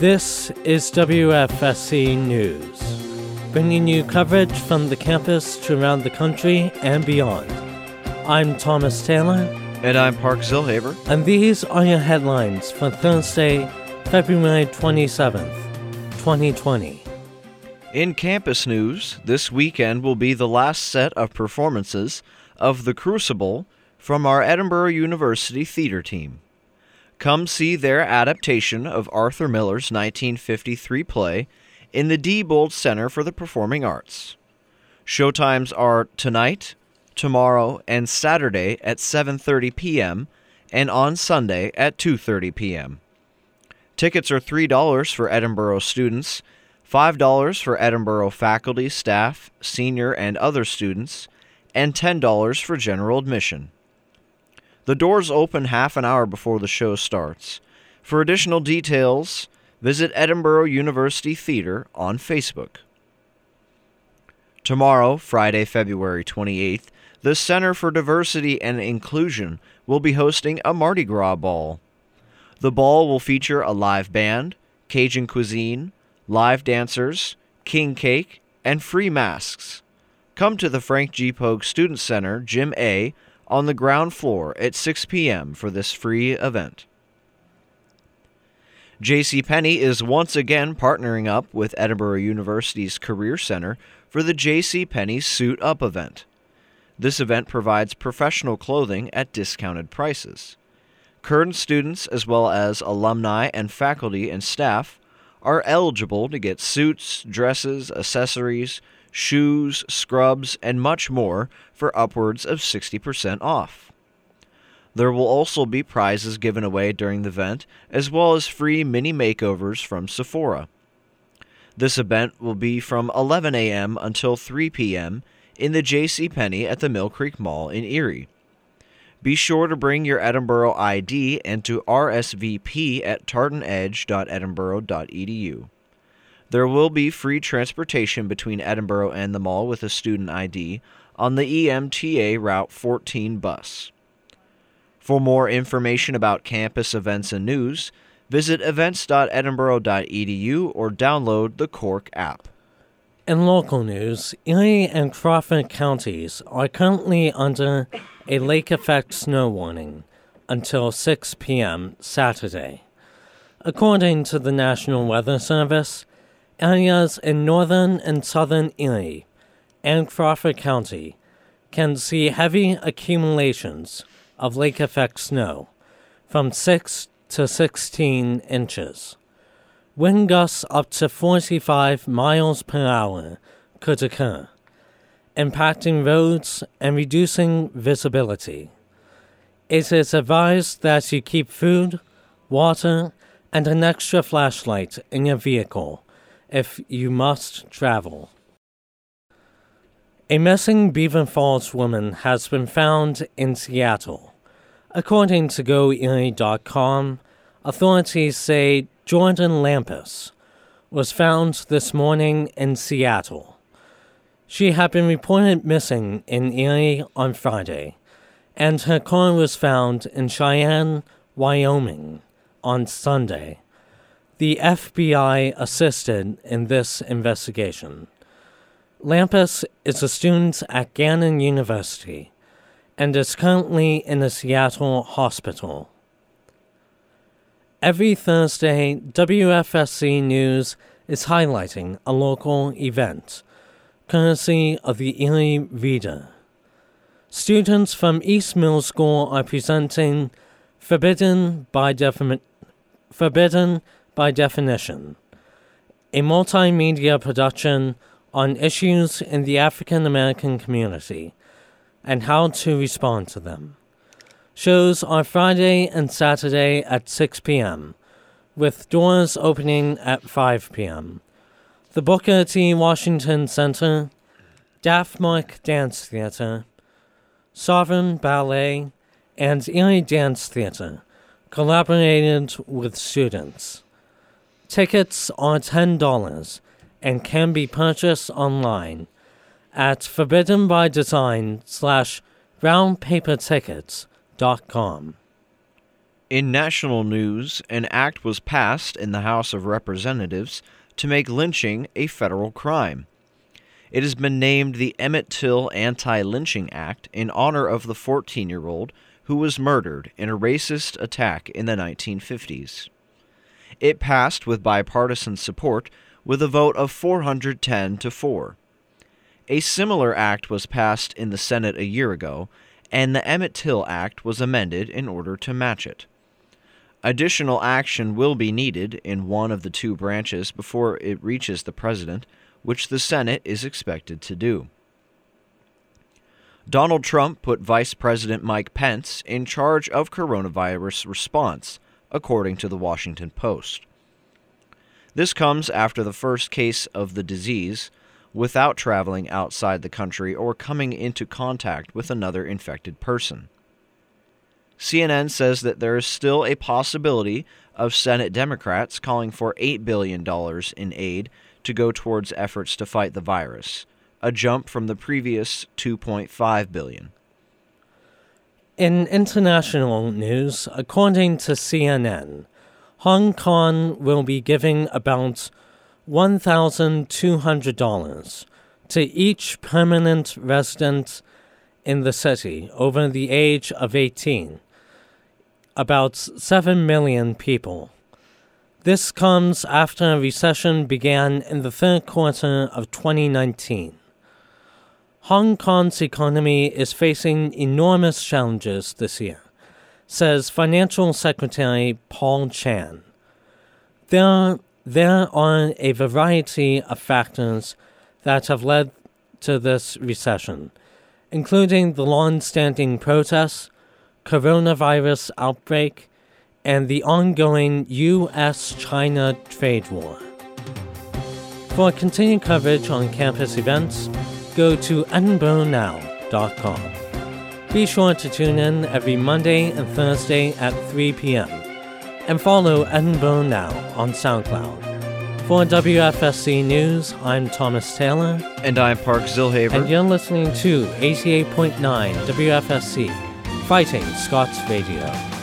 This is WFSC News, bringing you coverage from the campus to around the country and beyond. I'm Thomas Taylor. And I'm Park Zilhaver. And these are your headlines for Thursday, February 27th, 2020. In campus news, this weekend will be the last set of performances of The Crucible from our Edinboro University theater team. Come see their adaptation of Arthur Miller's 1953 play in the Diebold Center for the Performing Arts. Showtimes are tonight, tomorrow, and Saturday at 7:30 p.m. and on Sunday at 2:30 p.m. Tickets are $3 for Edinboro students, $5 for Edinboro faculty, staff, senior, and other students, and $10 for general admission. The doors open half an hour before the show starts. For additional details, visit Edinboro University Theatre on Facebook. Tomorrow, Friday, February 28th, the Center for Diversity and Inclusion will be hosting a Mardi Gras ball. The ball will feature a live band, Cajun cuisine, live dancers, king cake, and free masks. Come to the Frank G. Pogue Student Center, Gym A, on the ground floor at 6 p.m. for this free event. J.C. Penney is once again partnering up with Edinboro University's Career Center for the J.C. Penney Suit Up event. This event provides professional clothing at discounted prices. Current students, as well as alumni and faculty and staff, are eligible to get suits, dresses, accessories, shoes, scrubs, and much more for upwards of 60% off. There will also be prizes given away during the event, as well as free mini makeovers from Sephora. This event will be from 11 a.m. until 3 p.m. in the J.C. Penney at the Mill Creek Mall in Erie. Be sure to bring your Edinboro ID and to RSVP at tartanedge.edinboro.edu. There will be free transportation between Edinboro and the mall with a student ID on the EMTA Route 14 bus. For more information about campus events and news, visit events.edinboro.edu or download the CORQ app. In local news, Erie and Crawford counties are currently under a lake effect snow warning until 6 p.m. Saturday. According to the National Weather Service, areas in northern and southern Erie and Crawford County can see heavy accumulations of lake effect snow from 6 to 16 inches. Wind gusts up to 45 miles per hour could occur, impacting roads and reducing visibility. It is advised that you keep food, water, and an extra flashlight in your vehicle if you must travel. A missing Beaver Falls woman has been found in Seattle. According to GoErie.com, authorities say Jordan Lampus was found this morning in Seattle. She had been reported missing in Erie on Friday, and her car was found in Cheyenne, Wyoming on Sunday. The FBI assisted in this investigation. Lampus is a student at Gannon University and is currently in a Seattle hospital. Every Thursday, WFSC News is highlighting a local event, courtesy of the Erie Reader. Students from East Middle School are presenting Forbidden by, Defin- Forbidden by definition, a multimedia production on issues in the African American community and how to respond to them. Shows are Friday and Saturday at 6 p.m., with doors opening at 5 p.m. The Booker T. Washington Center, Daft Dance Theater, Sovereign Ballet, and Erie Dance Theater collaborated with students. Tickets are $10 and can be purchased online at forbiddenbydesign slash. In national news, an act was passed in the House of Representatives to make lynching a federal crime. It has been named the Emmett Till Anti Lynching Act in honor of the 14 year old who was murdered in a racist attack in the 1950s. It passed with bipartisan support with a vote of 410 to 4. A similar act was passed in the Senate a year ago, and the Emmett Till Act was amended in order to match it. Additional action will be needed in one of the two branches before it reaches the President, which the Senate is expected to do. Donald Trump put Vice President Mike Pence in charge of coronavirus response, according to the Washington Post. This comes after the first case of the disease without traveling outside the country or coming into contact with another infected person. CNN says that there is still a possibility of Senate Democrats calling for $8 billion in aid to go towards efforts to fight the virus, a jump from the previous 2.5 billion. In international news, according to CNN, Hong Kong will be giving about $1,200 to each permanent resident in the city over the age of 18 about 7 million people. This comes after a recession began in the third quarter of 2019. Hong Kong's economy is facing enormous challenges this year, says Financial Secretary Paul Chan. There, there are a variety of factors that have led to this recession, including the long standing protests coronavirus outbreak, and the ongoing U.S. China trade war. For continued coverage on campus events, go to edinboronow.com. Be sure to tune in every Monday and Thursday at 3 p.m. and follow Edinboro Now on SoundCloud. For WFSC News, I'm Thomas Taylor. And I'm Park Zilhaver. And you're listening to 88.9 WFSC Fighting Scots Radio.